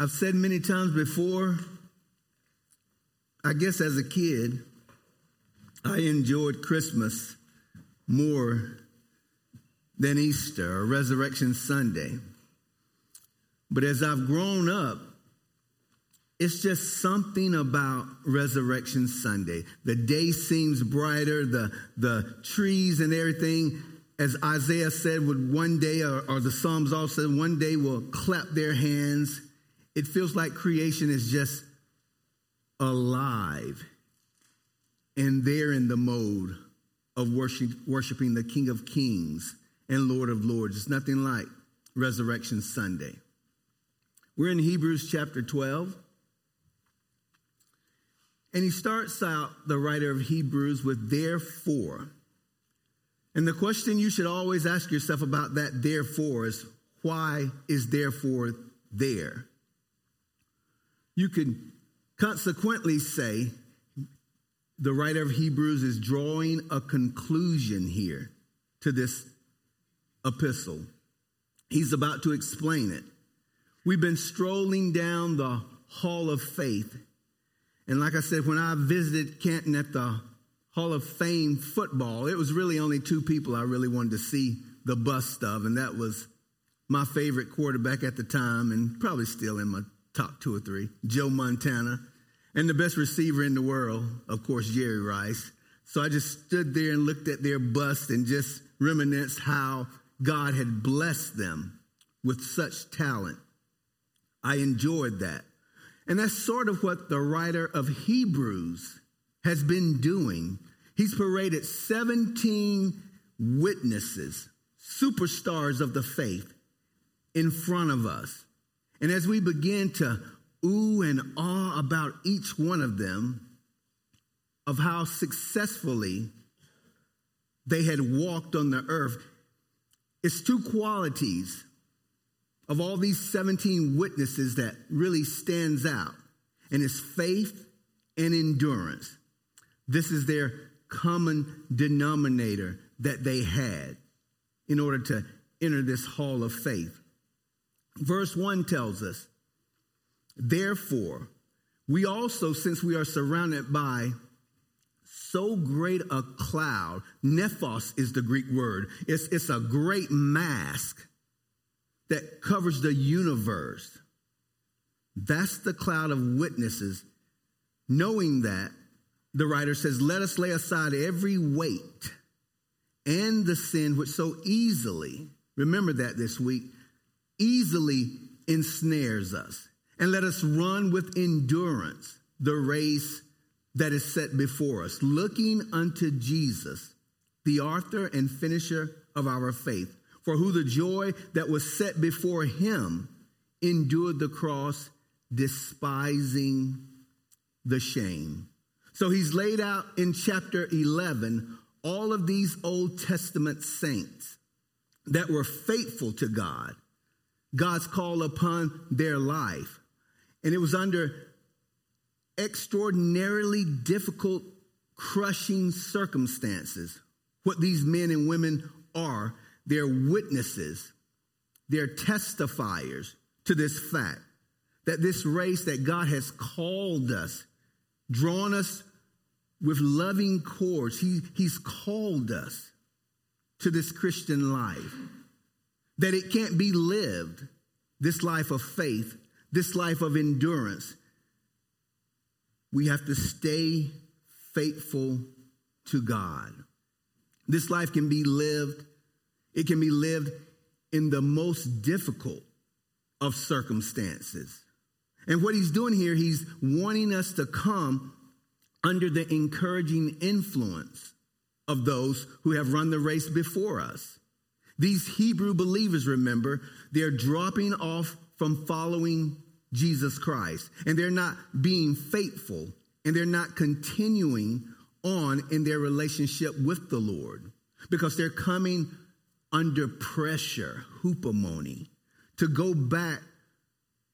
I've said many times before, I guess as a kid, I enjoyed Christmas more than Easter or Resurrection Sunday. But as I've grown up, it's just something about Resurrection Sunday. The day seems brighter, the, the trees and everything, as Isaiah said, would one day, or, or the Psalms all said, one day will clap their hands it feels like creation is just alive and they're in the mode of worship, worshiping the King of Kings and Lord of Lords. It's nothing like Resurrection Sunday. We're in Hebrews chapter 12. And he starts out, the writer of Hebrews, with therefore. And the question you should always ask yourself about that therefore is why is therefore there? You can consequently say the writer of Hebrews is drawing a conclusion here to this epistle. He's about to explain it. We've been strolling down the hall of faith. And like I said, when I visited Canton at the Hall of Fame football, it was really only two people I really wanted to see the bust of, and that was my favorite quarterback at the time, and probably still in my top two or three, Joe Montana, and the best receiver in the world, of course, Jerry Rice. So I just stood there and looked at their bust and just reminisced how God had blessed them with such talent. I enjoyed that. And that's sort of what the writer of Hebrews has been doing. He's paraded 17 witnesses, superstars of the faith, in front of us. And as we begin to ooh and ah about each one of them, of how successfully they had walked on the earth, it's two qualities of all these 17 witnesses that really stands out, and it's faith and endurance. This is their common denominator that they had in order to enter this hall of faith. Verse 1 tells us, Therefore, we also, since we are surrounded by so great a cloud, nephos is the Greek word, it's, it's a great mask that covers the universe. That's the cloud of witnesses. Knowing that, the writer says, Let us lay aside every weight and the sin which so easily, remember that this week, easily ensnares us. And let us run with endurance the race that is set before us, looking unto Jesus, the author and finisher of our faith, for who the joy that was set before him endured the cross, despising the shame. So he's laid out in chapter 11 all of these Old Testament saints that were faithful to God God's call upon their life. And it was under extraordinarily difficult, crushing circumstances. What these men and women are, they're witnesses, they're testifiers to this fact that this race that God has called us, drawn us with loving cords, he, He's called us to this Christian life that it can't be lived, this life of faith, this life of endurance. We have to stay faithful to God. This life can be lived, it can be lived in the most difficult of circumstances. And what he's doing here, he's wanting us to come under the encouraging influence of those who have run the race before us. These Hebrew believers, remember, they're dropping off from following Jesus Christ and they're not being faithful and they're not continuing on in their relationship with the Lord because they're coming under pressure, hupomone, to go back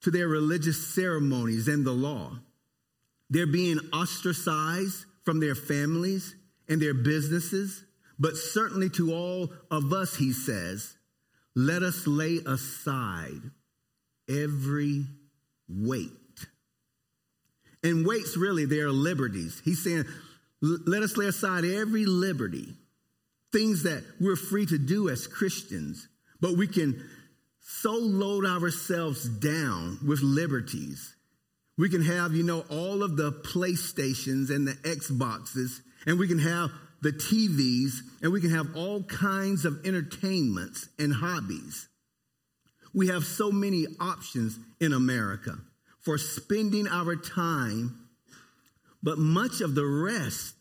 to their religious ceremonies and the law. They're being ostracized from their families and their businesses. But certainly to all of us, he says, let us lay aside every weight. And weights, really, they are liberties. He's saying, let us lay aside every liberty, things that we're free to do as Christians, but we can so load ourselves down with liberties. We can have, you know, all of the PlayStations and the Xboxes, and we can have the TVs, and we can have all kinds of entertainments and hobbies. We have so many options in America for spending our time, but much of the rest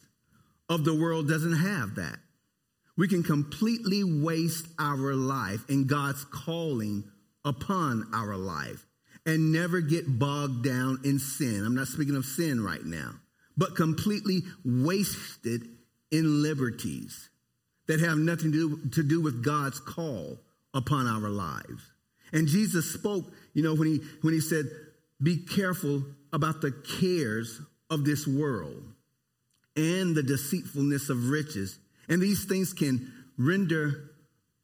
of the world doesn't have that. We can completely waste our life and God's calling upon our life and never get bogged down in sin. I'm not speaking of sin right now, but completely wasted in liberties that have nothing to do, to do with God's call upon our lives. And Jesus spoke, you know, when he when he said, "Be careful about the cares of this world and the deceitfulness of riches, and these things can render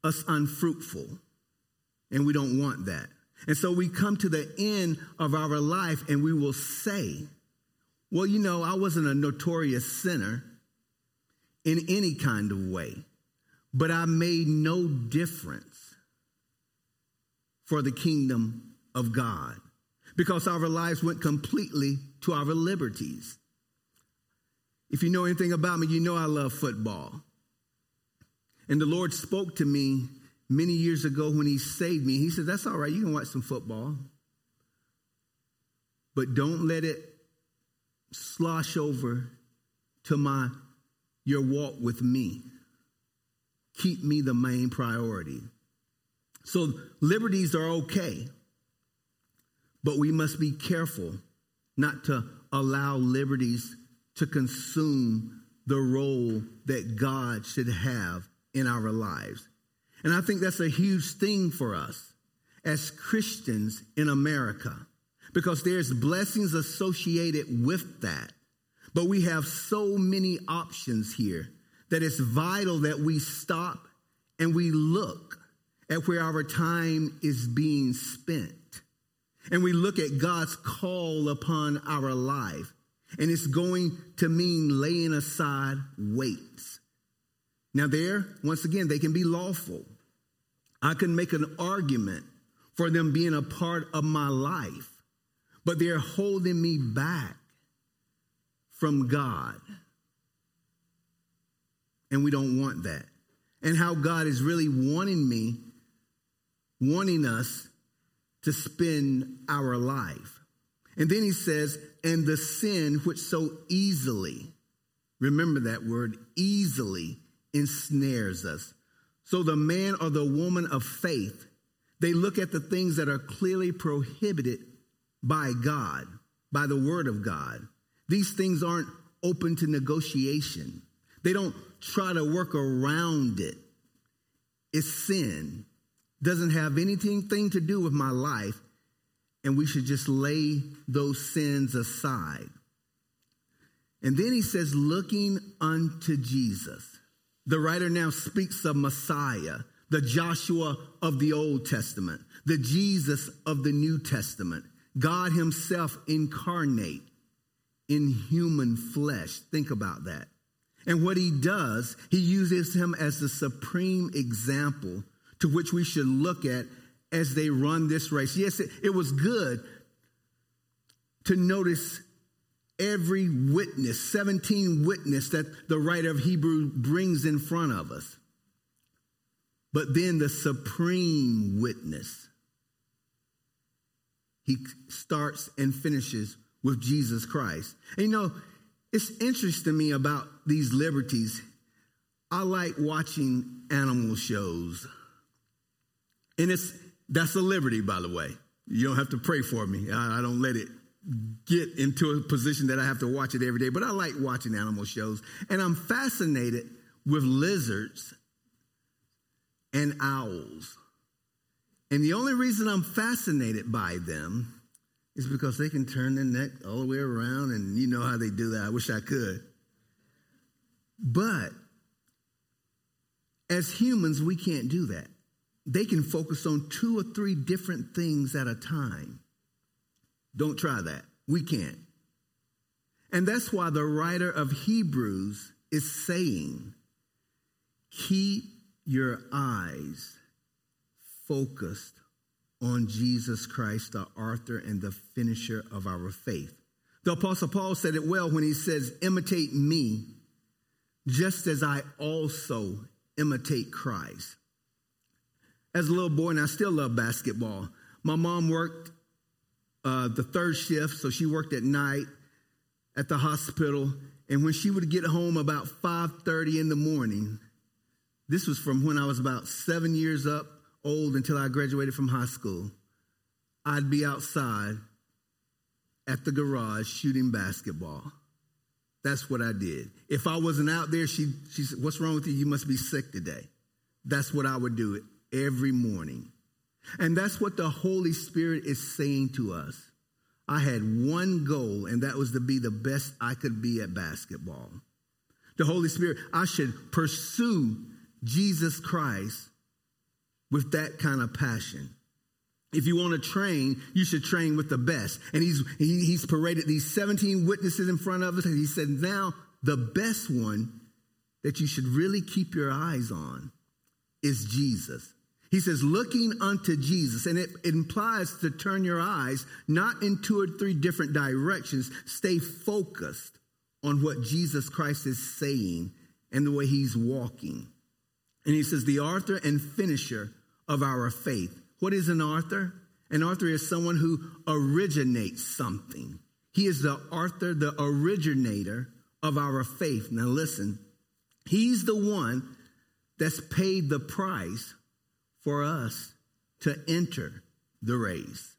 us unfruitful, and we don't want that." And so we come to the end of our life and we will say, "Well, you know, I wasn't a notorious sinner." In any kind of way, but I made no difference for the kingdom of God because our lives went completely to our liberties. If you know anything about me, you know I love football. And the Lord spoke to me many years ago when He saved me. He said, That's all right, you can watch some football, but don't let it slosh over to my your walk with me. Keep me the main priority. So liberties are okay, but we must be careful not to allow liberties to consume the role that God should have in our lives. And I think that's a huge thing for us as Christians in America because there's blessings associated with that. But we have so many options here that it's vital that we stop and we look at where our time is being spent. And we look at God's call upon our life. And it's going to mean laying aside weights. Now, there, once again, they can be lawful. I can make an argument for them being a part of my life, but they're holding me back from God. And we don't want that. And how God is really wanting me, wanting us to spend our life. And then he says, and the sin which so easily, remember that word, easily ensnares us. So the man or the woman of faith, they look at the things that are clearly prohibited by God, by the word of God. These things aren't open to negotiation. They don't try to work around it. It's sin. Doesn't have anything to do with my life, and we should just lay those sins aside. And then he says, looking unto Jesus. The writer now speaks of Messiah, the Joshua of the Old Testament, the Jesus of the New Testament, God Himself incarnate in human flesh. Think about that. And what he does, he uses him as the supreme example to which we should look at as they run this race. Yes, it, it was good to notice every witness, 17 witness that the writer of Hebrew brings in front of us. But then the supreme witness, he starts and finishes with Jesus Christ. And you know, it's interesting to me about these liberties. I like watching animal shows. And it's that's a liberty, by the way. You don't have to pray for me. I, I don't let it get into a position that I have to watch it every day. But I like watching animal shows. And I'm fascinated with lizards and owls. And the only reason I'm fascinated by them is because they can turn their neck all the way around, and you know how they do that. I wish I could. But as humans, we can't do that. They can focus on two or three different things at a time. Don't try that. We can't. And that's why the writer of Hebrews is saying, keep your eyes focused on Jesus Christ, the author and the finisher of our faith. The Apostle Paul said it well when he says, imitate me just as I also imitate Christ. As a little boy, and I still love basketball, my mom worked uh, the third shift, so she worked at night at the hospital. And when she would get home about 5:30 in the morning, this was from when I was about seven years up old until I graduated from high school. I'd be outside at the garage shooting basketball. That's what I did. If I wasn't out there, she, she said, What's wrong with you? You must be sick today. That's what I would do every morning. And that's what the Holy Spirit is saying to us. I had one goal, and that was to be the best I could be at basketball. The Holy Spirit, I should pursue Jesus Christ with that kind of passion. If you want to train, you should train with the best. And he's, he, he's paraded these 17 witnesses in front of us, and he said, now the best one that you should really keep your eyes on is Jesus. He says, looking unto Jesus, and it, implies to turn your eyes not in two or three different directions. Stay focused on what Jesus Christ is saying and the way he's walking. And he says, the author and finisher of our faith. What is an author? An author is someone who originates something. He is the author, the originator of our faith. Now listen, he's the one that's paid the price for us to enter the race.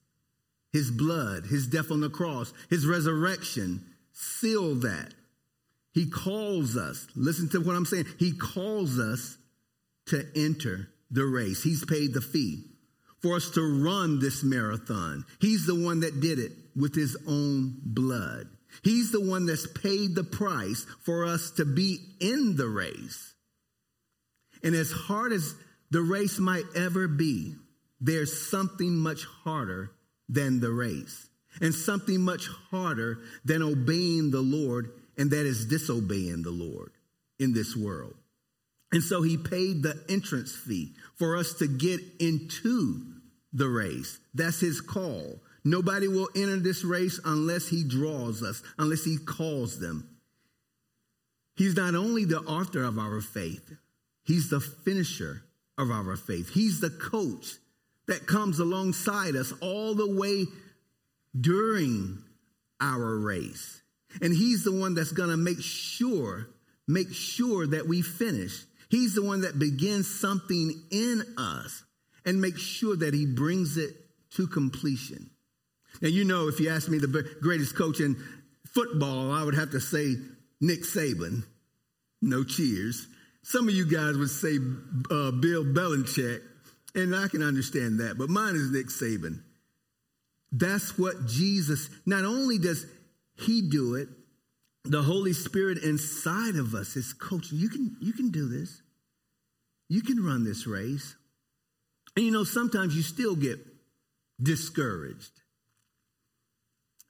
His blood, his death on the cross, his resurrection seal that. He calls us, listen to what I'm saying. He calls us to enter the race. He's paid the fee for us to run this marathon. He's the one that did it with his own blood. He's the one that's paid the price for us to be in the race. And as hard as the race might ever be, there's something much harder than the race, and something much harder than obeying the Lord, and that is disobeying the Lord in this world. And so he paid the entrance fee for us to get into the race. That's his call. Nobody will enter this race unless he draws us, unless he calls them. He's not only the author of our faith, he's the finisher of our faith. He's the coach that comes alongside us all the way during our race. And he's the one that's going to make sure make sure that we finish. He's the one that begins something in us and makes sure that he brings it to completion. Now, you know, if you ask me the greatest coach in football, I would have to say Nick Saban. No cheers. Some of you guys would say uh, Bill Belichick, and I can understand that, but mine is Nick Saban. That's what Jesus, not only does he do it, the Holy Spirit inside of us is coaching. You can, you can do this. You can run this race. And you know, sometimes you still get discouraged.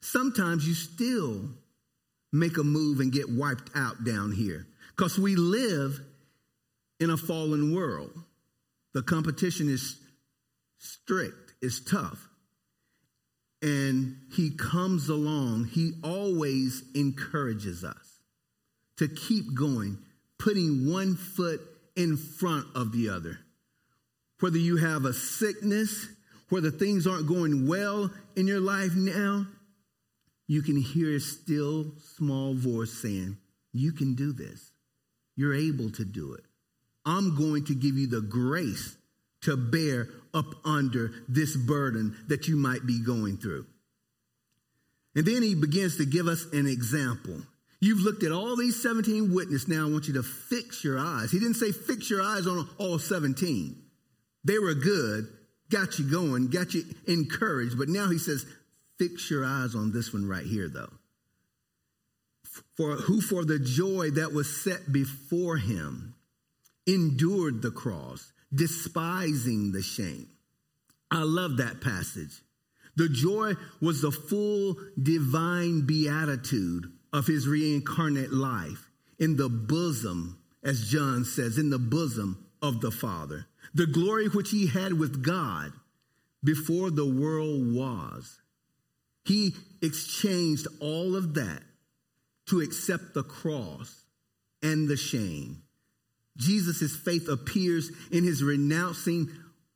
Sometimes you still make a move and get wiped out down here because we live in a fallen world. The competition is strict, it's tough. And he comes along, he always encourages us to keep going, putting one foot in front of the other. Whether you have a sickness, whether things aren't going well in your life now, you can hear a still small voice saying, You can do this. You're able to do it. I'm going to give you the grace to bear up under this burden that you might be going through. And then he begins to give us an example. You've looked at all these 17 witnesses. Now I want you to fix your eyes. He didn't say fix your eyes on all 17. They were good, got you going, got you encouraged. But now he says, fix your eyes on this one right here, though. For who for the joy that was set before him endured the cross, despising the shame. I love that passage The joy was the full divine beatitude of his reincarnate life in the bosom, as John says, in the bosom of the Father. The glory which he had with God before the world was. He exchanged all of that to accept the cross and the shame. Jesus' faith appears in his renouncing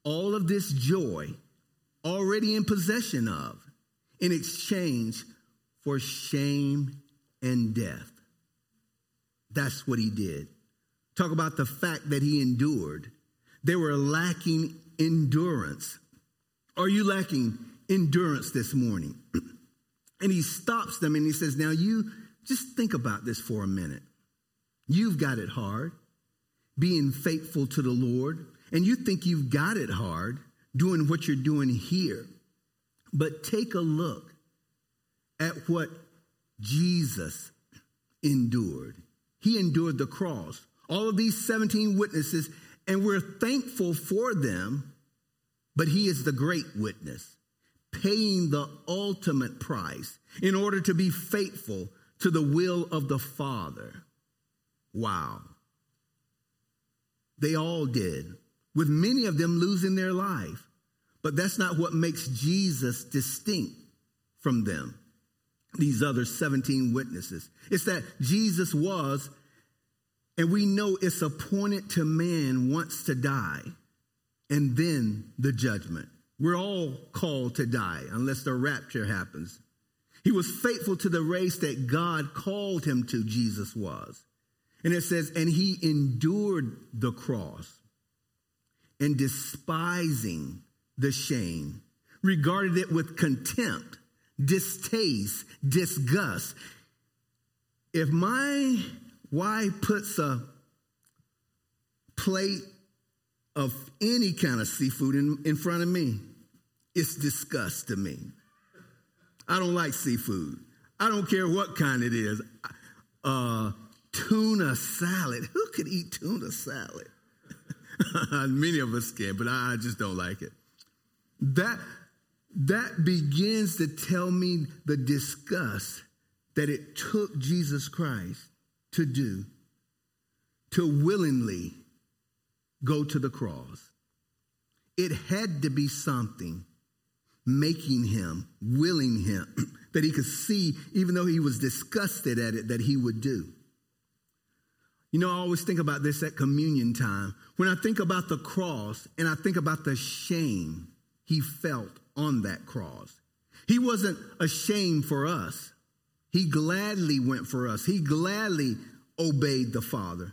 all of this joy already in possession of in exchange for shame and death. That's what he did. Talk about the fact that he endured. They were lacking endurance. Are you lacking endurance this morning? and he stops them and he says, Now you just think about this for a minute. You've got it hard being faithful to the Lord, and you think you've got it hard doing what you're doing here. But take a look at what Jesus endured. He endured the cross. All of these 17 witnesses, and we're thankful for them, but he is the great witness, paying the ultimate price in order to be faithful to the will of the Father. Wow. They all did, with many of them losing their life. But that's not what makes Jesus distinct from them, these other 17 witnesses. It's that Jesus was, and we know it's appointed to man once to die, and then the judgment. We're all called to die unless the rapture happens. He was faithful to the race that God called him to, Jesus was. And it says, and he endured the cross and despising the shame, regarded it with contempt, distaste, disgust. If my wife puts a plate of any kind of seafood in, in front of me, it's disgust to me. I don't like seafood. I don't care what kind it is. Uh, tuna salad. Who could eat tuna salad? Many of us can, but I just don't like it. That, that begins to tell me the disgust that it took Jesus Christ to do, to willingly go to the cross. It had to be something making him, willing him, that he could see, even though he was disgusted at it, that he would do. You know, I always think about this at communion time. When I think about the cross and I think about the shame he felt on that cross, he wasn't ashamed for us. He gladly went for us, he gladly obeyed the Father.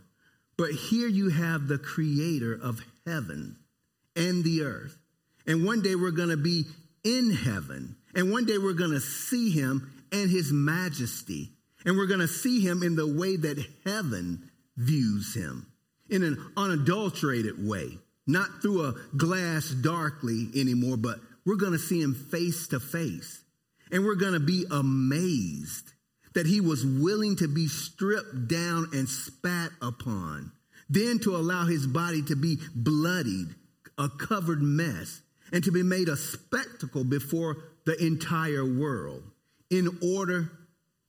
But here you have the creator of heaven and the earth. And one day we're going to be in heaven. And one day we're going to see him and his majesty. And we're going to see him in the way that heaven views him in an unadulterated way, not through a glass darkly anymore, but we're going to see him face to face. And we're going to be amazed that he was willing to be stripped down and spat upon, then to allow his body to be bloodied, a covered mess, and to be made a spectacle before the entire world in order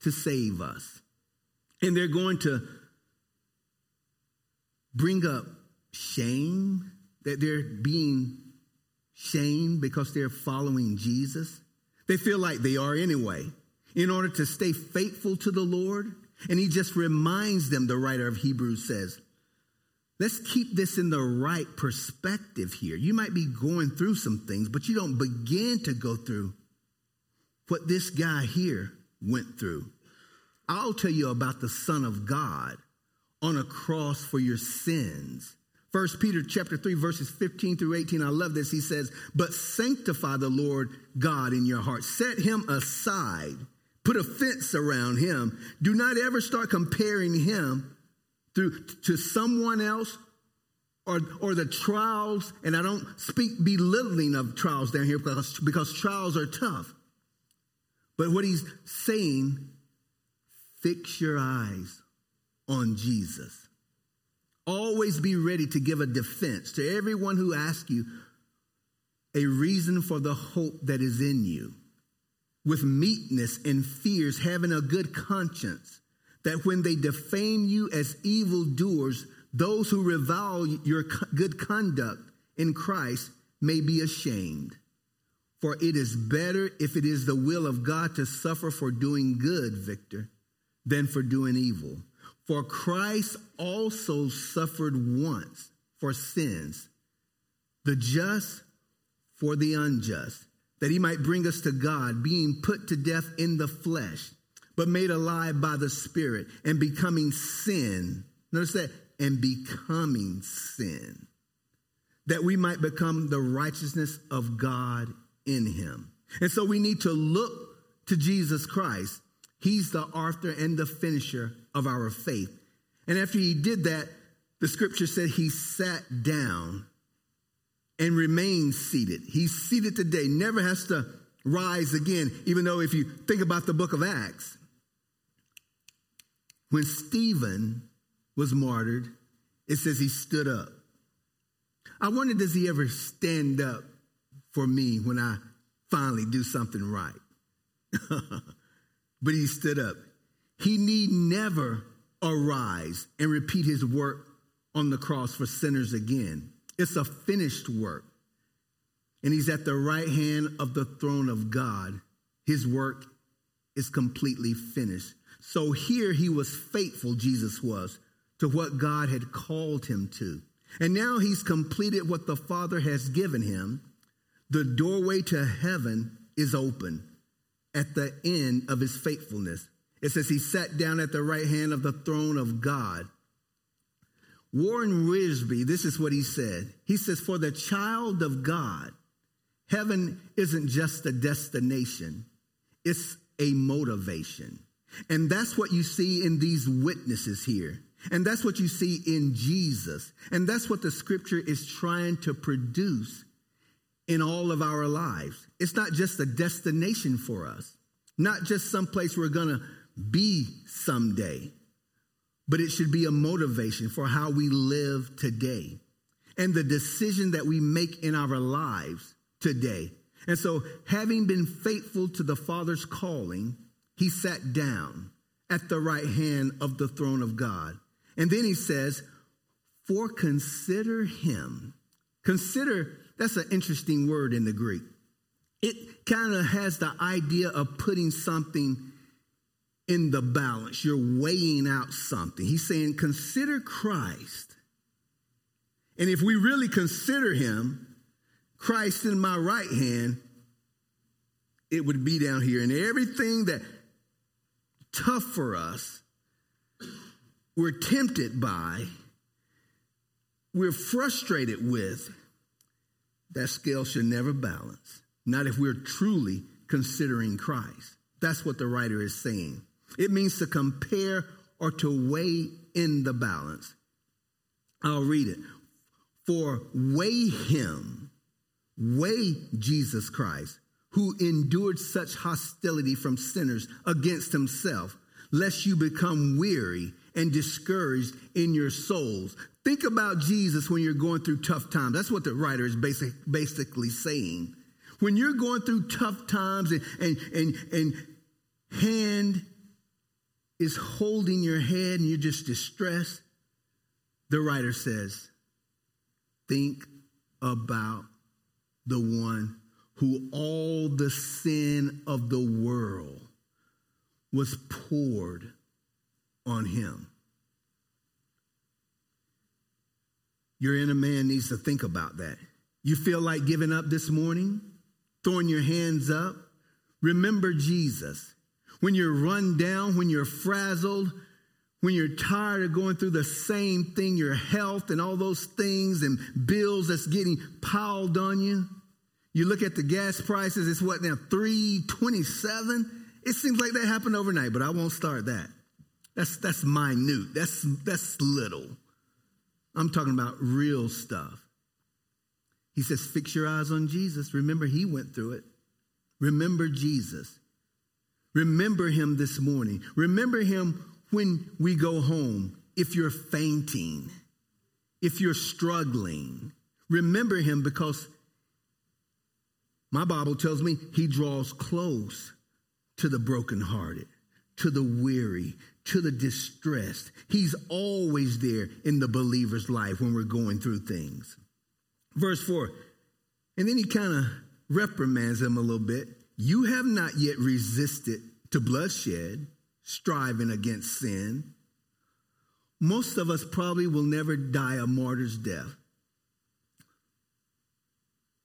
to save us. And they're going to bring up shame, that they're being shamed because they're following Jesus. They feel like they are anyway, in order to stay faithful to the Lord. And he just reminds them, the writer of Hebrews says, let's keep this in the right perspective here. You might be going through some things, but you don't begin to go through what this guy here went through. I'll tell you about the Son of God on a cross for your sins. First Peter chapter 3 verses 15 through 18 I love this. He says but sanctify the Lord God in your heart. Set him aside. Put a fence around him. Do not ever start comparing him to someone else or, or the trials. And I don't speak belittling of trials down here because, because trials are tough. But what he's saying fix your eyes on Jesus. Always be ready to give a defense to everyone who asks you a reason for the hope that is in you, with meekness and fears, having a good conscience, that when they defame you as evildoers, those who revile your good conduct in Christ may be ashamed. For it is better if it is the will of God to suffer for doing good, Victor, than for doing evil. For Christ also suffered once for sins, the just for the unjust, that he might bring us to God, being put to death in the flesh, but made alive by the Spirit, and becoming sin. Notice that, and becoming sin, that we might become the righteousness of God in him. And so we need to look to Jesus Christ. He's the author and the finisher of our faith. And after he did that, the scripture said he sat down and remains seated. He's seated today, never has to rise again, even though if you think about the book of Acts, when Stephen was martyred, it says he stood up. I wonder, does he ever stand up for me when I finally do something right? but he stood up. He need never arise and repeat his work on the cross for sinners again. It's a finished work. And he's at the right hand of the throne of God. His work is completely finished. So here he was faithful, Jesus was, to what God had called him to. And now he's completed what the Father has given him. The doorway to heaven is open at the end of his faithfulness. It says he sat down at the right hand of the throne of God. Warren Wiersbe, this is what he said. He says, For the child of God, heaven isn't just a destination, it's a motivation. And that's what you see in these witnesses here. And that's what you see in Jesus. And that's what the scripture is trying to produce in all of our lives. It's not just a destination for us, not just some place we're going to be someday, but it should be a motivation for how we live today and the decision that we make in our lives today. And so, having been faithful to the Father's calling, he sat down at the right hand of the throne of God. And then he says, For consider him. Consider, that's an interesting word in the Greek. It kind of has the idea of putting something in the balance. You're weighing out something. He's saying, Consider Christ. And if we really consider him, Christ in my right hand, it would be down here. And everything that tough for us, we're tempted by, we're frustrated with, that scale should never balance. Not if we're truly considering Christ. That's what the writer is saying. It means to compare or to weigh in the balance. I'll read it. For weigh him, weigh Jesus Christ, who endured such hostility from sinners against himself, lest you become weary and discouraged in your souls. Think about Jesus when you're going through tough times. That's what the writer is basic, basically saying. When you're going through tough times and, and, and, and hand is holding your head and you're just distressed, the writer says, think about the one who all the sin of the world was poured on him. Your inner man needs to think about that. You feel like giving up this morning, throwing your hands up? Remember Jesus when you're run down, when you're frazzled, when you're tired of going through the same thing, your health and all those things and bills that's getting piled on you. You look at the gas prices, it's what now, 327? It seems like that happened overnight, but I won't start that. That's that's minute. That's that's little. I'm talking about real stuff. He says, fix your eyes on Jesus. Remember, he went through it. Remember Jesus. Remember him this morning. Remember him when we go home. If you're fainting, if you're struggling, remember him because My Bible tells me he draws close to the brokenhearted, to the weary, to the distressed. He's always there in the believer's life when we're going through things. Verse 4, and then he kind of reprimands them a little bit. You have not yet resisted to bloodshed, striving against sin. Most of us probably will never die a martyr's death.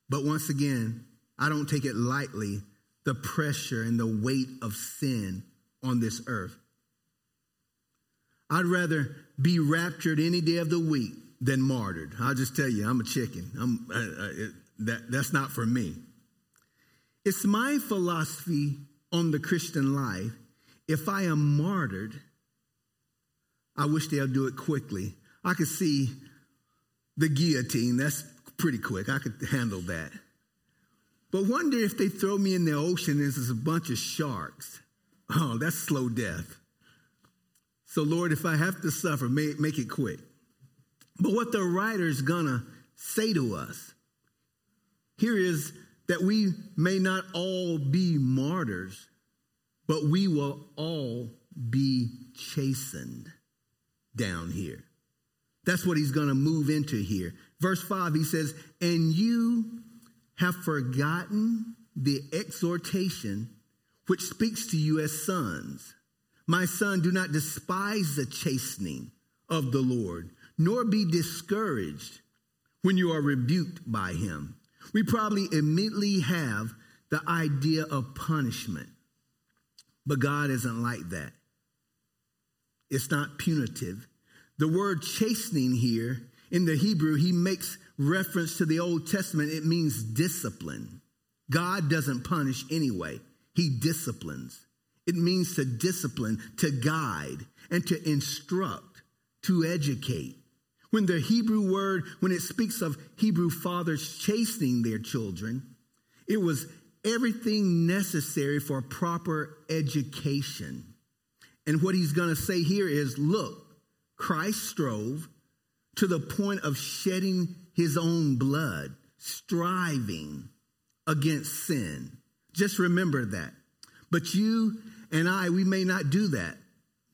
But once again, I don't take it lightly the pressure and the weight of sin on this earth. I'd rather be raptured any day of the week than martyred. I'll just tell you, I'm a chicken. I'm, that, that's not for me. It's my philosophy on the Christian life. If I am martyred, I wish they'll do it quickly. I could see the guillotine. That's pretty quick. I could handle that. But wonder if they throw me in the ocean and there's a bunch of sharks. Oh, that's slow death. So, Lord, if I have to suffer, make, make it quick. But what the writer's gonna say to us here is that we may not all be martyrs, but we will all be chastened down here. That's what he's gonna move into here. Verse 5, he says, And you have forgotten the exhortation which speaks to you as sons. My son, do not despise the chastening of the Lord, nor be discouraged when you are rebuked by him. We probably immediately have the idea of punishment, but God isn't like that. It's not punitive. The word chastening here in the Hebrew, he makes reference to the Old Testament. It means discipline. God doesn't punish anyway, he disciplines. It means to discipline, to guide, and to instruct, to educate. When the Hebrew word, when it speaks of Hebrew fathers chastening their children, it was everything necessary for proper education. And what he's going to say here is look, Christ strove to the point of shedding his own blood, striving against sin. Just remember that. But you and I, we may not do that,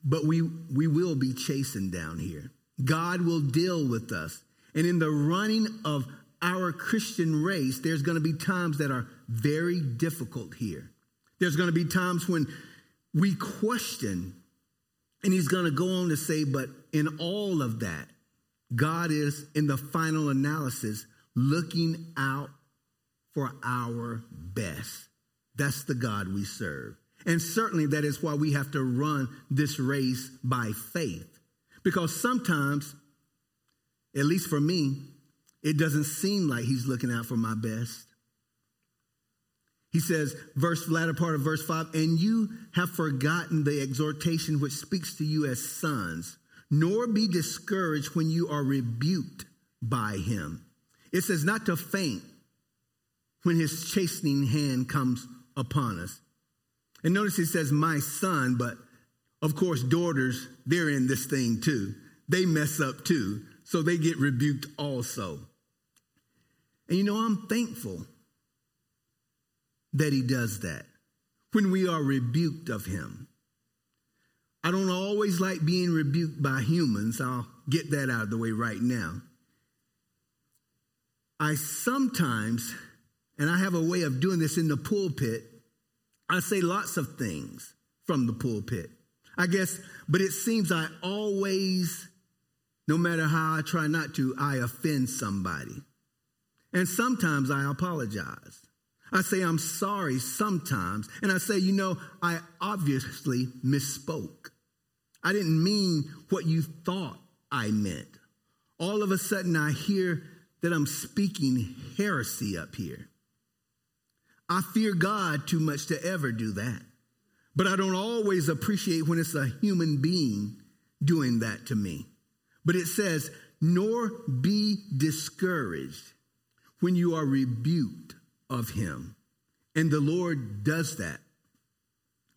but we, we will be chastened down here. God will deal with us. And in the running of our Christian race, there's going to be times that are very difficult here. There's going to be times when we question, and he's going to go on to say, but in all of that, God is, in the final analysis, looking out for our best. That's the God we serve. And certainly that is why we have to run this race by faith. Because sometimes, at least for me, it doesn't seem like he's looking out for my best. He says, verse latter part of verse 5, and you have forgotten the exhortation which speaks to you as sons, nor be discouraged when you are rebuked by him. It says not to faint when his chastening hand comes upon us. And notice it says, my son, but of course, daughters, they're in this thing too. They mess up too, so they get rebuked also. And you know, I'm thankful that he does that when we are rebuked of him. I don't always like being rebuked by humans. I'll get that out of the way right now. I sometimes, and I have a way of doing this in the pulpit, I say lots of things from the pulpit. I guess, but it seems I always, no matter how I try not to, I offend somebody. And sometimes I apologize. I say I'm sorry sometimes. And I say, you know, I obviously misspoke. I didn't mean what you thought I meant. All of a sudden, I hear that I'm speaking heresy up here. I fear God too much to ever do that. But I don't always appreciate when it's a human being doing that to me. But it says, nor be discouraged when you are rebuked of him. And the Lord does that,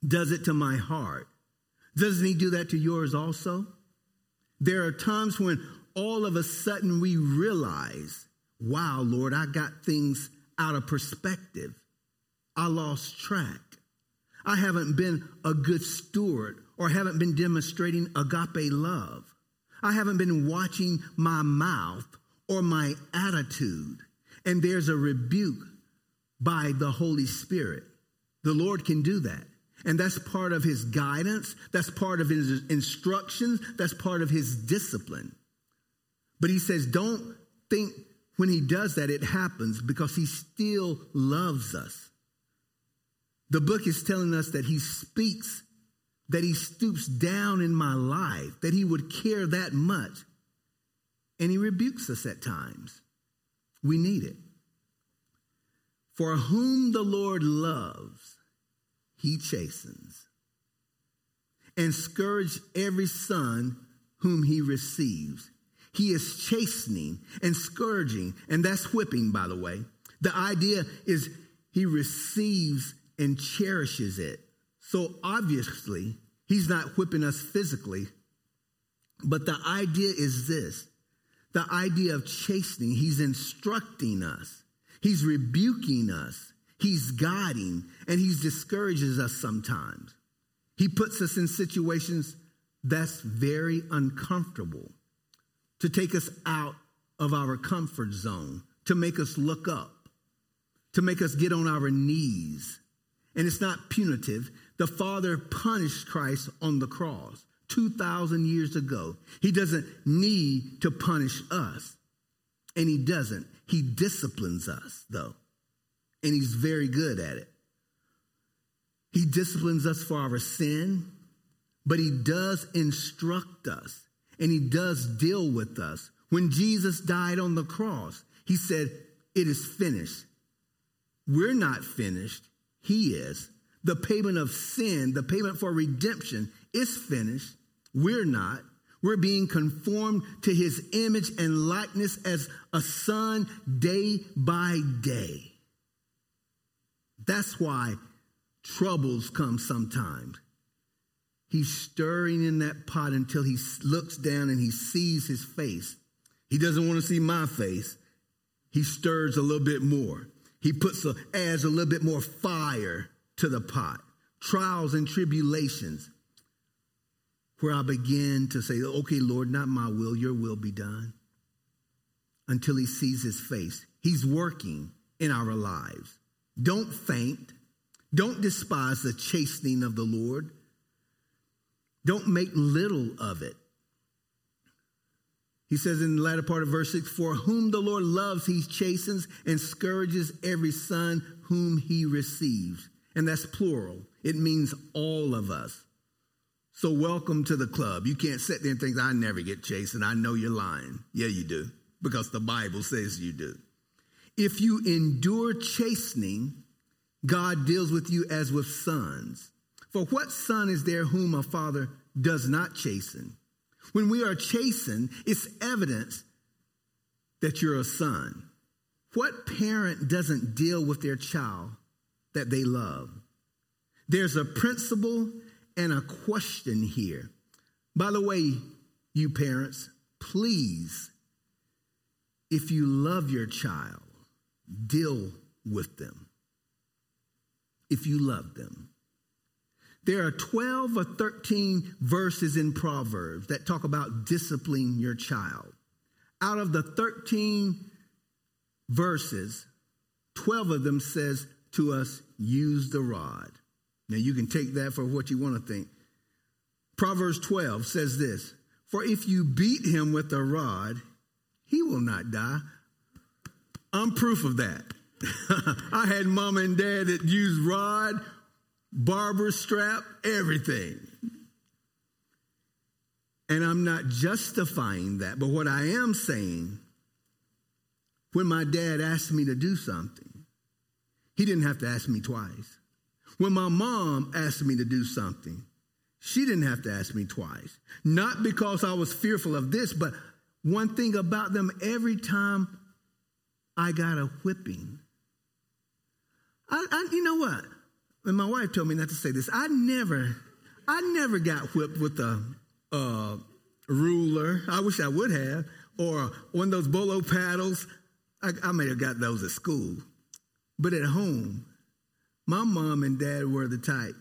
does it to my heart. Doesn't he do that to yours also? There are times when all of a sudden we realize, wow, Lord, I got things out of perspective. I lost track. I haven't been a good steward or haven't been demonstrating agape love. I haven't been watching my mouth or my attitude. And there's a rebuke by the Holy Spirit. The Lord can do that. And that's part of his guidance. That's part of his instructions. That's part of his discipline. But he says, don't think when he does that it happens because he still loves us. The book is telling us that he speaks, that he stoops down in my life, that he would care that much. And he rebukes us at times. We need it. For whom the Lord loves, he chastens and scourge every son whom he receives. He is chastening and scourging, and that's whipping, by the way. The idea is he receives and cherishes it. So obviously, he's not whipping us physically, but the idea is this the idea of chastening, he's instructing us, he's rebuking us, he's guiding, and he discourages us sometimes. He puts us in situations that's very uncomfortable to take us out of our comfort zone, to make us look up, to make us get on our knees. And it's not punitive. The Father punished Christ on the cross 2,000 years ago. He doesn't need to punish us. And He doesn't. He disciplines us, though. And He's very good at it. He disciplines us for our sin, but He does instruct us and he does deal with us. When Jesus died on the cross, he said, It is finished. We're not finished, he is. The payment of sin, the payment for redemption is finished. We're not. We're being conformed to his image and likeness as a son day by day. That's why troubles come sometimes. He's stirring in that pot until he looks down and he sees his face. He doesn't want to see my face. He stirs a little bit more. He puts a, adds a little bit more fire to the pot. Trials and tribulations, where I begin to say, okay, Lord, not my will, your will be done. Until he sees his face. He's working in our lives. Don't faint. Don't despise the chastening of the Lord. Don't make little of it. He says in the latter part of verse 6 For whom the Lord loves, he chastens and scourges every son whom he receives. And that's plural, it means all of us. So, welcome to the club. You can't sit there and think, I never get chastened. I know you're lying. Yeah, you do, because the Bible says you do. If you endure chastening, God deals with you as with sons. For what son is there whom a father does not chasten? When we are chastened, it's evidence that you're a son. What parent doesn't deal with their child that they love? There's a principle and a question here. By the way, you parents, please, if you love your child, deal with them. If you love them. There are 12 or 13 verses in Proverbs that talk about disciplining your child. Out of the 13 verses, 12 of them says to us, use the rod. Now you can take that for what you want to think. Proverbs 12 says this, for if you beat him with a rod, he will not die. I'm proof of that. I had mom and dad that used rod barber strap, everything. And I'm not justifying that, but what I am saying, when my dad asked me to do something, he didn't have to ask me twice. When my mom asked me to do something, she didn't have to ask me twice. Not because I was fearful of this, but one thing about them every time I got a whipping. I, I, you know what? And my wife told me not to say this. I never, I never got whipped with a, a ruler. I wish I would have, or one of those bolo paddles. I, I may have got those at school, but at home, My mom and dad were the type,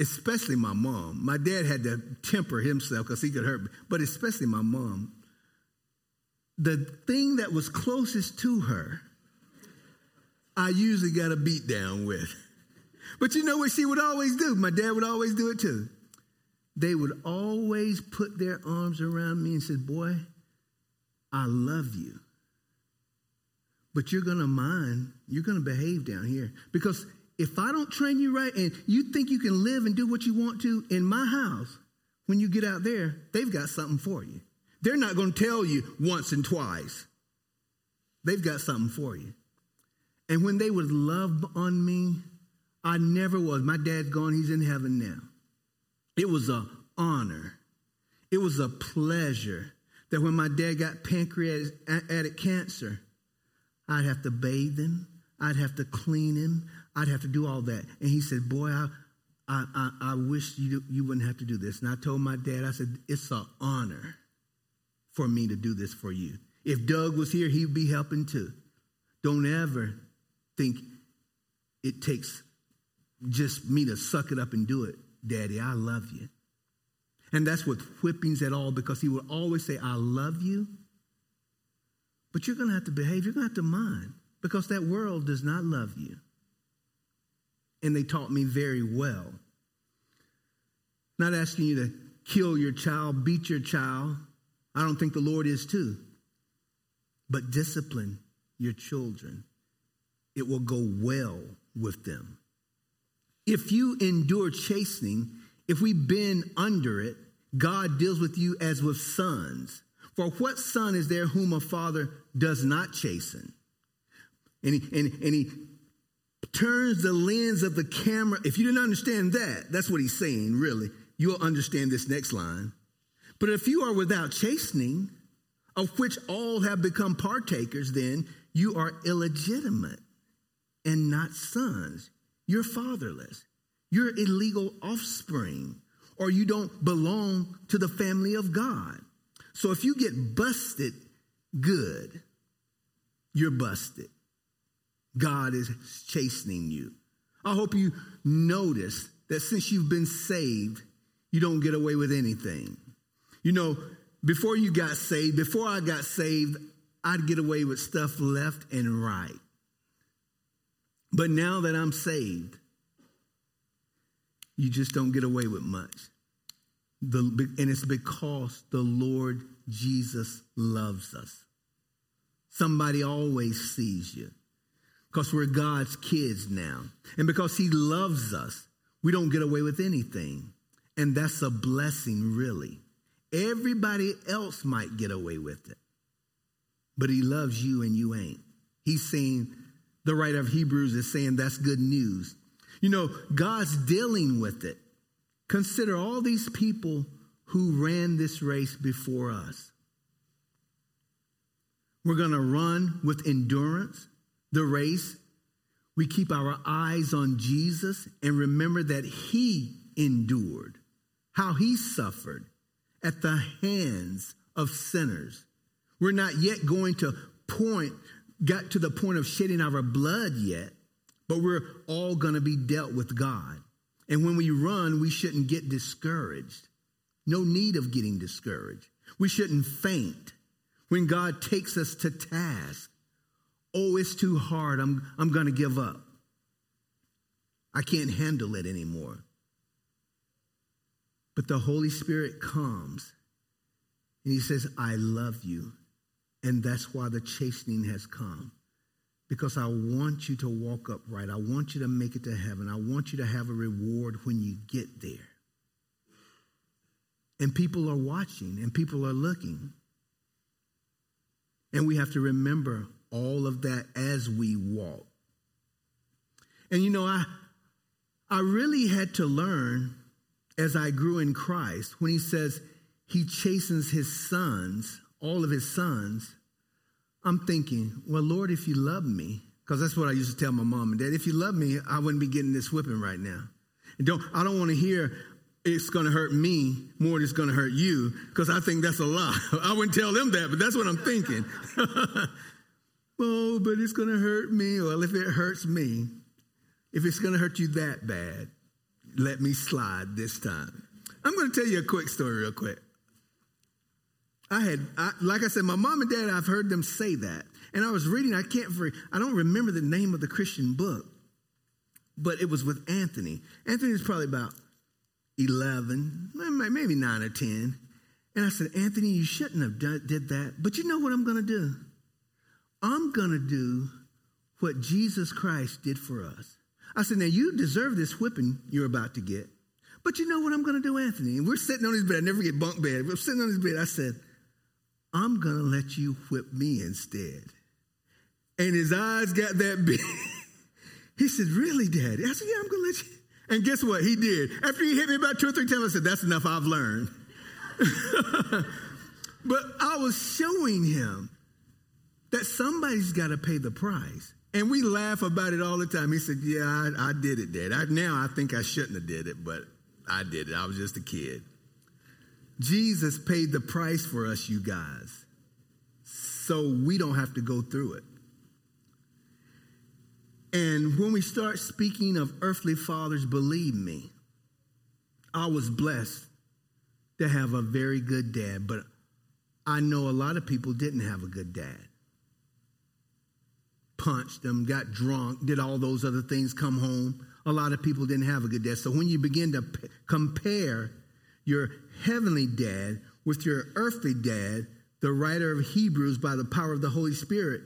especially my mom. My dad had to temper himself because he could hurt me, but especially my mom. The thing that was closest to her, I usually got a beat down with. But you know what she would always do? My dad would always do it too. They would always put their arms around me and said, Boy, I love you. But you're going to mind, you're going to behave down here. Because if I don't train you right and you think you can live and do what you want to in my house, when you get out there, they've got something for you. They're not going to tell you once and twice. They've got something for you. And when they would love on me, I never was. My dad's gone, he's in heaven now. It was an honor, it was a pleasure that when my dad got pancreatic cancer, I'd have to bathe him, I'd have to clean him, I'd have to do all that. And he said, Boy, I, I, I, I wish you, you wouldn't have to do this. And I told my dad, I said, It's an honor for me to do this for you. If Doug was here, he'd be helping too. Don't ever think it takes just me to suck it up and do it. Daddy, I love you. And that's with whippings at all because he would always say, I love you, but you're going to have to behave. You're going to have to mind because that world does not love you. And they taught me very well. Not asking you to kill your child, beat your child. I don't think the Lord is too. But discipline your children, it will go well with them. If you endure chastening, if we bend under it, God deals with you as with sons. For what son is there whom a father does not chasten? And he, and, and he turns the lens of the camera. If you didn't understand that, that's what he's saying, really. You'll understand this next line. But if you are without chastening, of which all have become partakers, then you are illegitimate and not sons. You're fatherless. You're illegal offspring, or you don't belong to the family of God. So if you get busted, good, you're busted. God is chastening you. I hope you notice that since you've been saved, you don't get away with anything. You know, before you got saved, before I got saved, I'd get away with stuff left and right. But now that I'm saved, you just don't get away with much. The, and it's because the Lord Jesus loves us. Somebody always sees you because we're God's kids now. And because He loves us, we don't get away with anything. And that's a blessing, really. Everybody else might get away with it, but He loves you and you ain't. He's saying, the writer of Hebrews is saying that's good news. You know, God's dealing with it. Consider all these people who ran this race before us. We're going to run with endurance the race. We keep our eyes on Jesus and remember that he endured, how he suffered at the hands of sinners. We're not yet going to point, got to the point of shedding our blood yet, but we're all going to be dealt with God. And when we run, we shouldn't get discouraged. No need of getting discouraged. We shouldn't faint when God takes us to task. Oh, it's too hard. I'm, I'm going to give up. I can't handle it anymore. But the Holy Spirit comes and He says, I love you. And that's why the chastening has come because I want you to walk upright. I want you to make it to heaven. I want you to have a reward when you get there. And people are watching and people are looking. And we have to remember all of that as we walk. And you know, I I really had to learn as I grew in Christ when he says he chastens his sons, all of his sons, I'm thinking, well, Lord, if you love me, because that's what I used to tell my mom and dad, if you love me, I wouldn't be getting this whipping right now. And don't, I don't want to hear it's going to hurt me more than it's going to hurt you, because I think that's a lie. I wouldn't tell them that, but that's what I'm thinking. oh, but it's going to hurt me. Well, if it hurts me, if it's going to hurt you that bad, let me slide this time. I'm going to tell you a quick story, real quick. I had, I, like I said, my mom and dad, I've heard them say that. And I was reading, I can't, I don't remember the name of the Christian book, but it was with Anthony. Anthony was probably about 11, maybe 9 or 10. And I said, Anthony, you shouldn't have done, did that. But you know what I'm going to do? I'm going to do what Jesus Christ did for us. I said, now you deserve this whipping you're about to get. But you know what I'm going to do, Anthony? And we're sitting on his bed. I never get bunk bed. We're sitting on his bed. I said, I'm going to let you whip me instead. And his eyes got that big. he said, Really, Daddy? I said, Yeah, I'm going to let you. And guess what? He did. After he hit me about two or three times, I said, That's enough. I've learned. but I was showing him that somebody's got to pay the price. And we laugh about it all the time. He said, Yeah, I, I did it, Dad. I, now I think I shouldn't have did it, but I did it. I was just a kid. Jesus paid the price for us, you guys, so we don't have to go through it. And when we start speaking of earthly fathers, believe me, I was blessed to have a very good dad, but I know a lot of people didn't have a good dad. Punched them, got drunk, did all those other things, come home. A lot of people didn't have a good dad. So when you begin to p- compare your heavenly dad with your earthly dad, the writer of Hebrews, by the power of the Holy Spirit,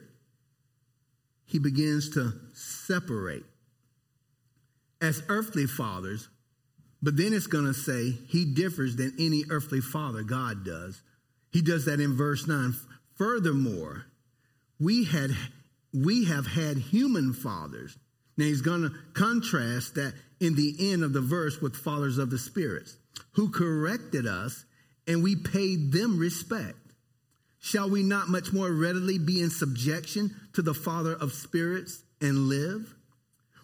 he begins to separate. As earthly fathers, but then it's going to say he differs than any earthly father God does. He does that in verse 9. Furthermore, we had we have had human fathers. Now he's going to contrast that in the end of the verse with fathers of the spirits who corrected us and we paid them respect. Shall we not much more readily be in subjection to the Father of spirits and live?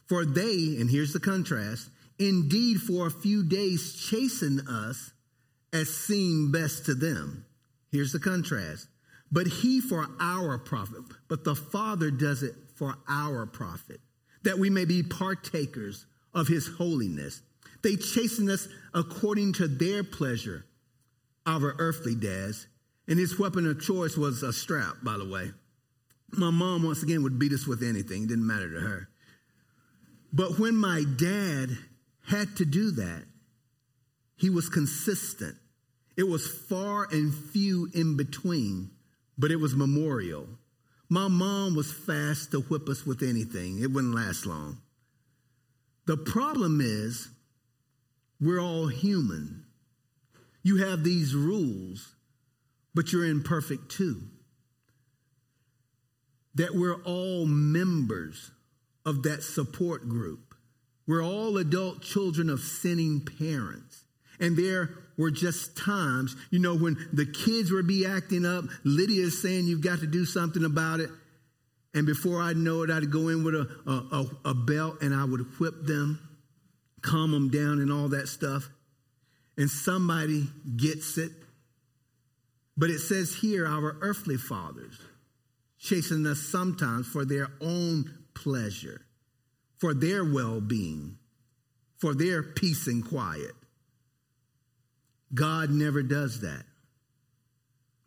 For they, and here's the contrast, indeed for a few days chasten us as seemed best to them. Here's the contrast. But he for our profit, but the Father does it for our profit, that we may be partakers of his holiness. They chasten us according to their pleasure, our earthly dads. And his weapon of choice was a strap, by the way. My mom, once again, would beat us with anything, it didn't matter to her. But when my dad had to do that, he was consistent. It was far and few in between, but it was memorial. My mom was fast to whip us with anything, it wouldn't last long. The problem is, we're all human. You have these rules, but you're imperfect too. That we're all members of that support group. We're all adult children of sinning parents. And there were just times, you know, when the kids would be acting up, Lydia is saying you've got to do something about it. And before I know it, I'd go in with a, a, a, belt and I would whip them, calm them down, and all that stuff. And somebody gets it. But it says here, our earthly fathers chasing us sometimes for their own pleasure, for their well being, for their peace and quiet. God never does that.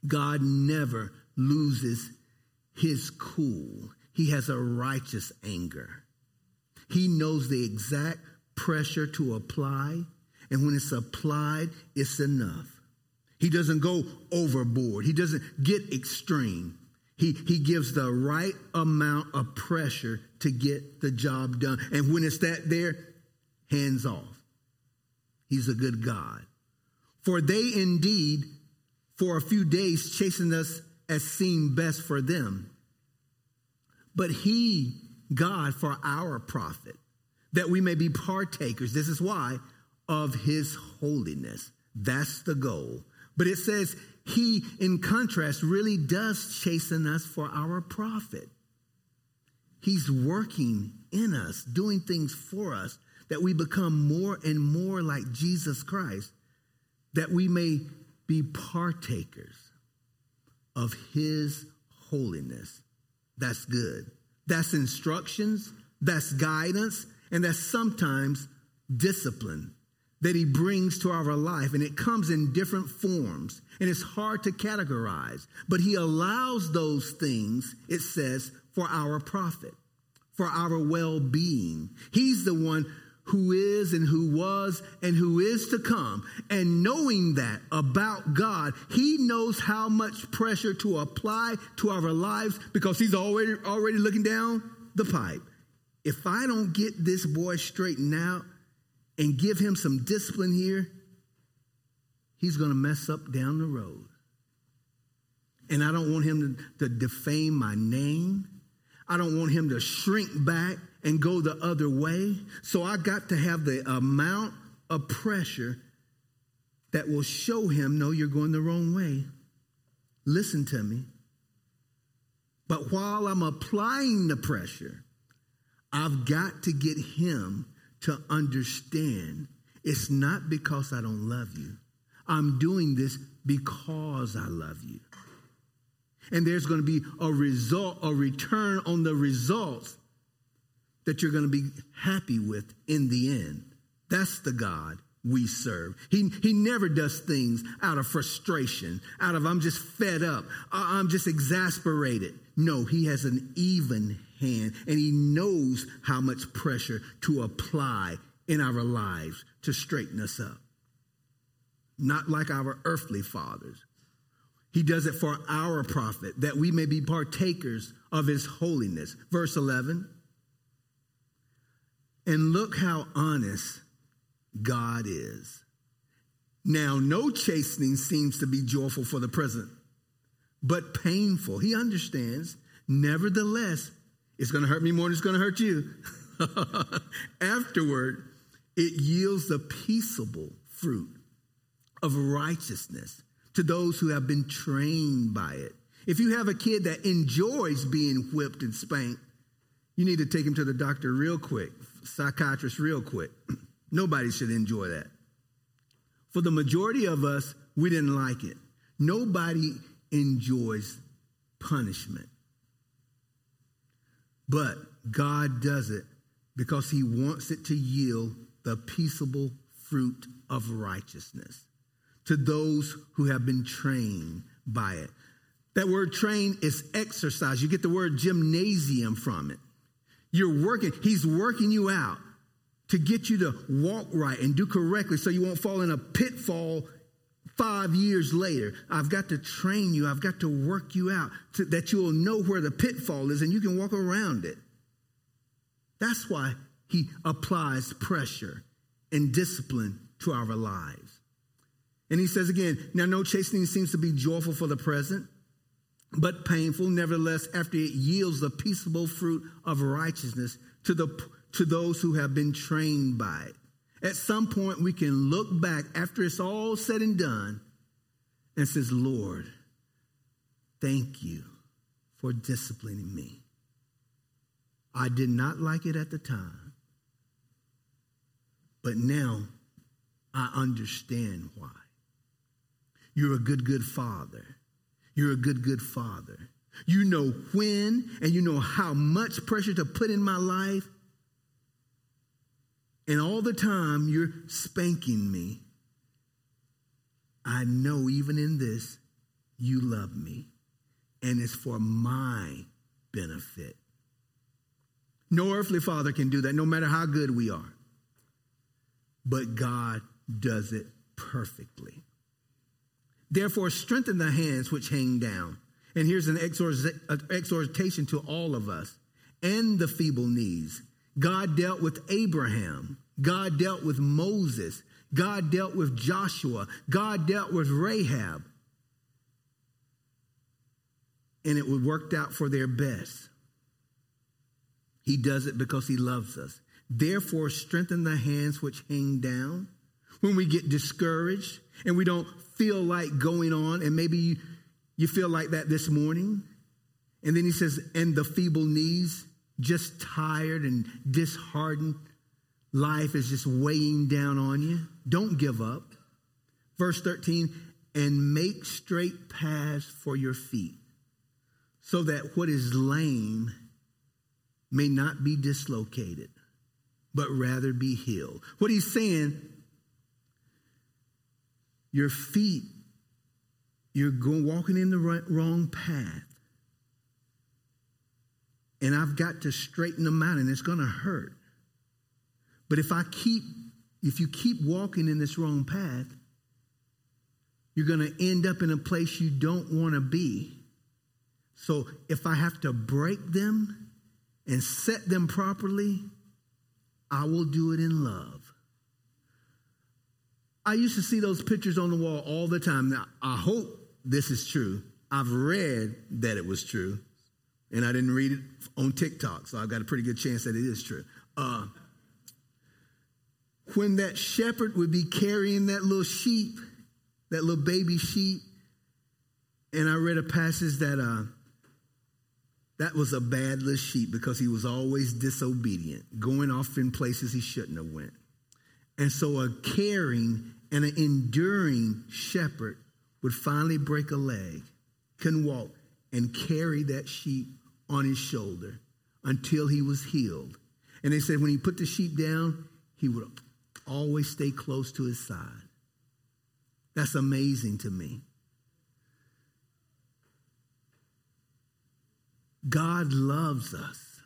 God never loses his cool. He has a righteous anger. He knows the exact pressure to apply, and when it's applied, it's enough. He doesn't go overboard, he doesn't get extreme. He, he gives the right amount of pressure to get the job done. And when it's that there, hands off. He's a good God. For they indeed, for a few days, chastened us as seemed best for them. But he, God, for our profit, that we may be partakers, this is why, of his holiness. That's the goal. But it says he, in contrast, really does chasten us for our profit. He's working in us, doing things for us that we become more and more like Jesus Christ, that we may be partakers of his holiness. That's good. That's instructions, that's guidance, And that's sometimes discipline that he brings to our life. And it comes in different forms. And it's hard to categorize. But he allows those things, it says, for our profit, for our well being. He's the one who is and who was and who is to come. And knowing that about God, he knows how much pressure to apply to our lives because he's already already looking down the pipe. If I don't get this boy straightened out and give him some discipline here, he's going to mess up down the road. And I don't want him to, to defame my name. I don't want him to shrink back and go the other way. So I got to have the amount of pressure that will show him, no, you're going the wrong way. Listen to me. But while I'm applying the pressure, I've got to get him to understand it's not because I don't love you. I'm doing this because I love you. And there's going to be a result, a return on the results that you're going to be happy with in the end. That's the God we serve. He, he never does things out of frustration, out of I'm just fed up, I'm just exasperated. No, he has an even hand and he knows how much pressure to apply in our lives to straighten us up. Not like our earthly fathers. He does it for our profit, that we may be partakers of his holiness. Verse 11 and look how honest God is. Now, no chastening seems to be joyful for the present, but painful. He understands. Nevertheless, it's going to hurt me more than it's going to hurt you. Afterward, it yields the peaceable fruit of righteousness to those who have been trained by it. If you have a kid that enjoys being whipped and spanked, you need to take him to the doctor real quick psychiatrist real quick. Nobody should enjoy that. For the majority of us, we didn't like it. Nobody enjoys punishment. But God does it because he wants it to yield the peaceable fruit of righteousness to those who have been trained by it. That word train is exercise. You get the word gymnasium from it. You're working, He's working you out to get you to walk right and do correctly so you won't fall in a pitfall five years later. I've got to train you, I've got to work you out so that you'll know where the pitfall is and you can walk around it. That's why He applies pressure and discipline to our lives. And he says again, now no chastening seems to be joyful for the present, but painful. Nevertheless, after it yields the peaceable fruit of righteousness to, the, to those who have been trained by it. At some point, we can look back after it's all said and done and says, Lord, thank you for disciplining me. I did not like it at the time, but now I understand why. You're a good, good father you're a good, good father. You know when and you know how much pressure to put in my life. And all the time you're spanking me. I know even in this, you love me. And it's for my benefit. No earthly father can do that, no matter how good we are. But God does it perfectly. Therefore, strengthen the hands which hang down. And here's an exhortation to all of us and the feeble knees. God dealt with Abraham. God dealt with Moses. God dealt with Joshua. God dealt with Rahab. And it worked out for their best. He does it because he loves us. Therefore, strengthen the hands which hang down. When we get discouraged and we don't feel like going on, and maybe you, you feel like that this morning. And then he says, and the feeble knees, just tired and disheartened. Life is just weighing down on you. Don't give up. Verse 13, and make straight paths for your feet, so that what is lame may not be dislocated, but rather be healed. What he's saying, your feet, you're going, walking in the right, wrong path. And I've got to straighten them out, and it's going to hurt. But if I keep, if you keep walking in this wrong path, you're going to end up in a place you don't want to be. So if I have to break them and set them properly, I will do it in love. I used to see those pictures on the wall all the time. Now, I hope this is true. I've read that it was true, and I didn't read it on TikTok, so I've got a pretty good chance that it is true. Uh, when that shepherd would be carrying that little sheep, that little baby sheep, and I read a passage that uh, that was a bad little sheep because he was always disobedient, going off in places he shouldn't have went. And so a caring and an enduring shepherd would finally break a leg, couldn't walk, and carry that sheep on his shoulder until he was healed. And they said when he put the sheep down, he would always stay close to his side. That's amazing to me. God loves us.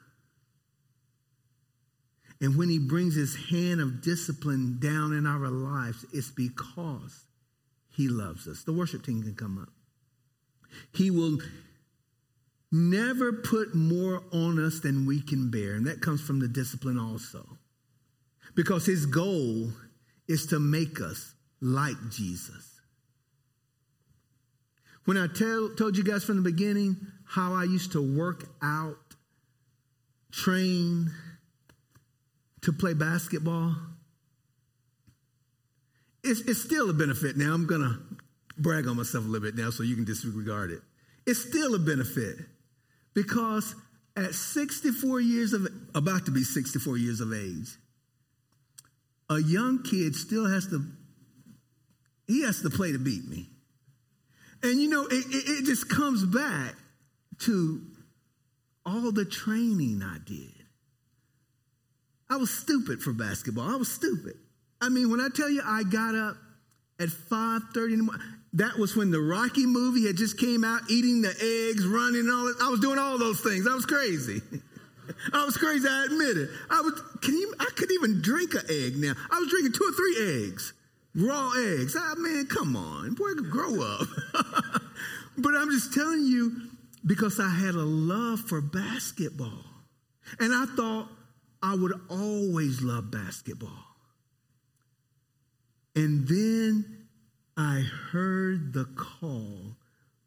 And when he brings his hand of discipline down in our lives, it's because he loves us. The worship team can come up. He will never put more on us than we can bear. And that comes from the discipline also. Because his goal is to make us like Jesus. When I tell, told you guys from the beginning how I used to work out, train to play basketball, it's, it's still a benefit now. I'm going to brag on myself a little bit now so you can disregard it. It's still a benefit because at 64 years of, about to be 64 years of age, a young kid still has to, he has to play to beat me. And you know, it, it, it just comes back to all the training I did. I was stupid for basketball. I was stupid. I mean, when I tell you I got up at 5:30 in the morning, that was when the Rocky movie had just came out, eating the eggs, running all that. I was doing all those things. I was crazy. I was crazy, I admit it. I was can you I couldn't even drink an egg now. I was drinking two or three eggs. Raw eggs. Ah man, come on. Boy, grow up. but I'm just telling you, because I had a love for basketball. And I thought I would always love basketball. And then I heard the call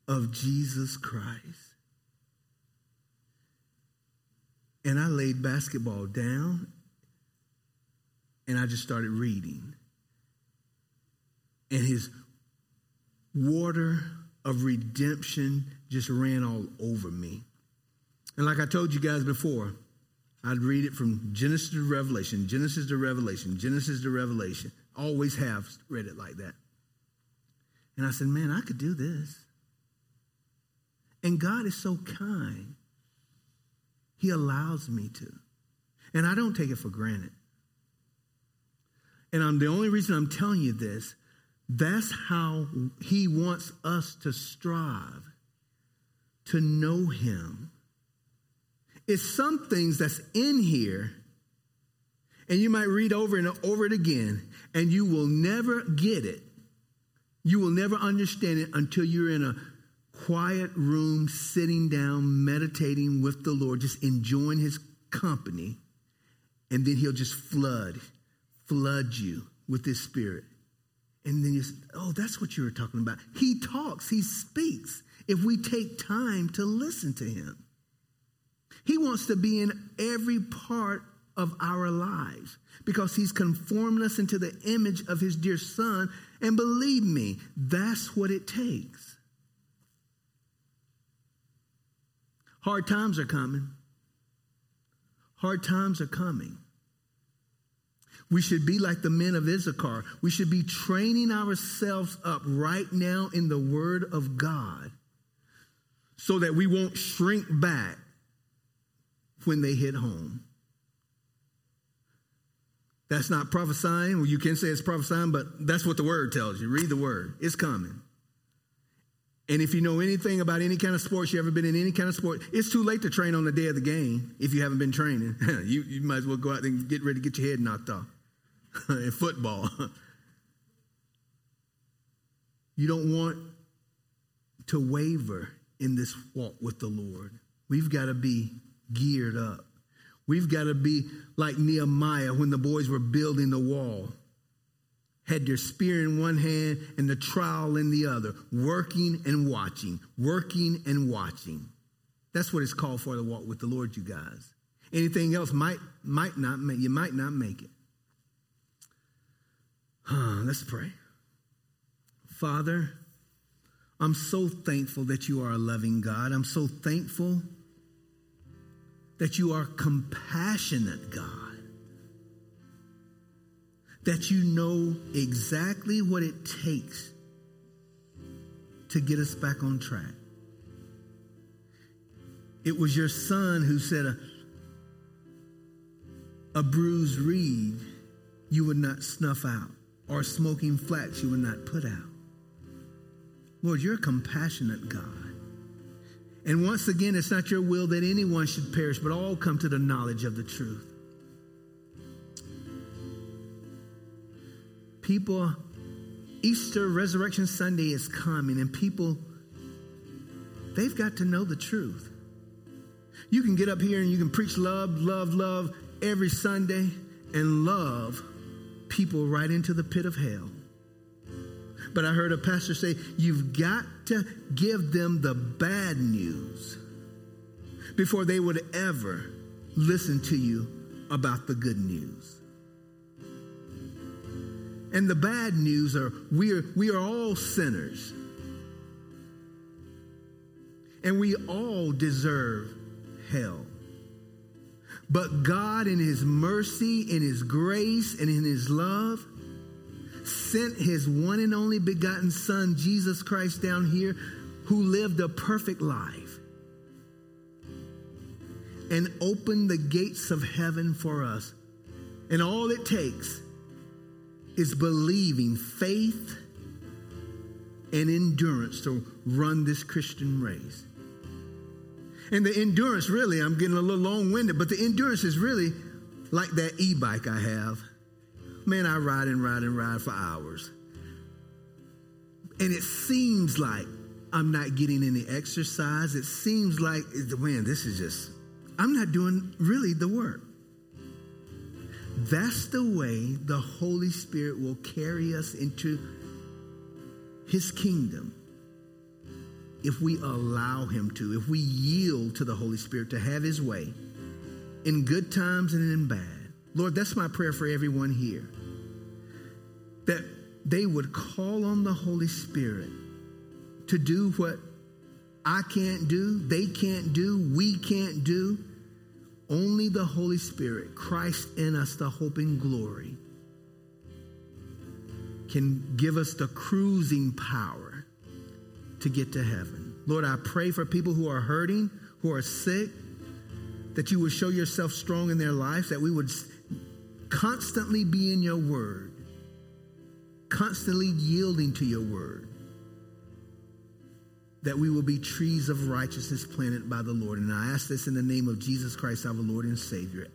of Jesus Christ. And I laid basketball down and I just started reading. And his water of redemption just ran all over me. And like I told you guys before, I'd read it from Genesis to Revelation, Genesis to Revelation, Genesis to Revelation. Always have read it like that. And I said, man, I could do this. And God is so kind. He allows me to. And I don't take it for granted. And I'm the only reason I'm telling you this, that's how he wants us to strive to know him. It's some things that's in here and you might read over and over it again, and you will never get it. You will never understand it until you're in a quiet room, sitting down, meditating with the Lord, just enjoying his company. And then he'll just flood, flood you with his spirit. And then you say, oh, that's what you were talking about. He talks, he speaks if we take time to listen to him. He wants to be in every part of our lives because he's conformed us into the image of his dear son. And believe me, that's what it takes. Hard times are coming. Hard times are coming. We should be like the men of Issachar. We should be training ourselves up right now in the Word of God so that we won't shrink back when they hit home. That's not prophesying. Well, you can say it's prophesying, but that's what the word tells you. Read the word. It's coming. And if you know anything about any kind of sports, you ever been in any kind of sport, it's too late to train on the day of the game if you haven't been training. you, you might as well go out and get ready to get your head knocked off in football. you don't want to waver in this walk with the Lord. We've got to be geared up. We've got to be like Nehemiah when the boys were building the wall. Had their spear in one hand and the trowel in the other, working and watching, working and watching. That's what it's called for to walk with the Lord, you guys. Anything else might might not make you might not make it. Huh, let's pray. Father, I'm so thankful that you are a loving God. I'm so thankful that you are compassionate God. That you know exactly what it takes to get us back on track. It was your son who said, a, a bruised reed you would not snuff out, or smoking flax you would not put out. Lord, you're a compassionate God. And once again, it's not your will that anyone should perish, but all come to the knowledge of the truth. People, Easter Resurrection Sunday is coming, and people, they've got to know the truth. You can get up here and you can preach love, love, love every Sunday and love people right into the pit of hell. But I heard a pastor say, you've got to give them the bad news before they would ever listen to you about the good news. And the bad news are we are, we are all sinners. And we all deserve hell. But God, in His mercy, in His grace, and in His love, sent his one and only begotten Son, Jesus Christ, down here, who lived a perfect life and opened the gates of heaven for us. And all it takes is believing, faith, and endurance to run this Christian race. And the endurance, really, I'm getting a little long winded, but the endurance is really like that e bike I have man, I ride and ride and ride for hours. And it seems like I'm not getting any exercise. It seems like, man, this is just, I'm not doing really the work. That's the way the Holy Spirit will carry us into His kingdom if we allow Him to, if we yield to the Holy Spirit to have His way in good times and in bad. Lord, that's my prayer for everyone here that they would call on the Holy Spirit to do what I can't do, they can't do, we can't do. Only the Holy Spirit, Christ in us, the hope and glory, can give us the cruising power to get to heaven. Lord, I pray for people who are hurting, who are sick, that you would show yourself strong in their lives, that we would constantly be in your word constantly yielding to your word, that we will be trees of righteousness planted by the Lord. And I ask this in the name of Jesus Christ, our Lord and Savior. Amen.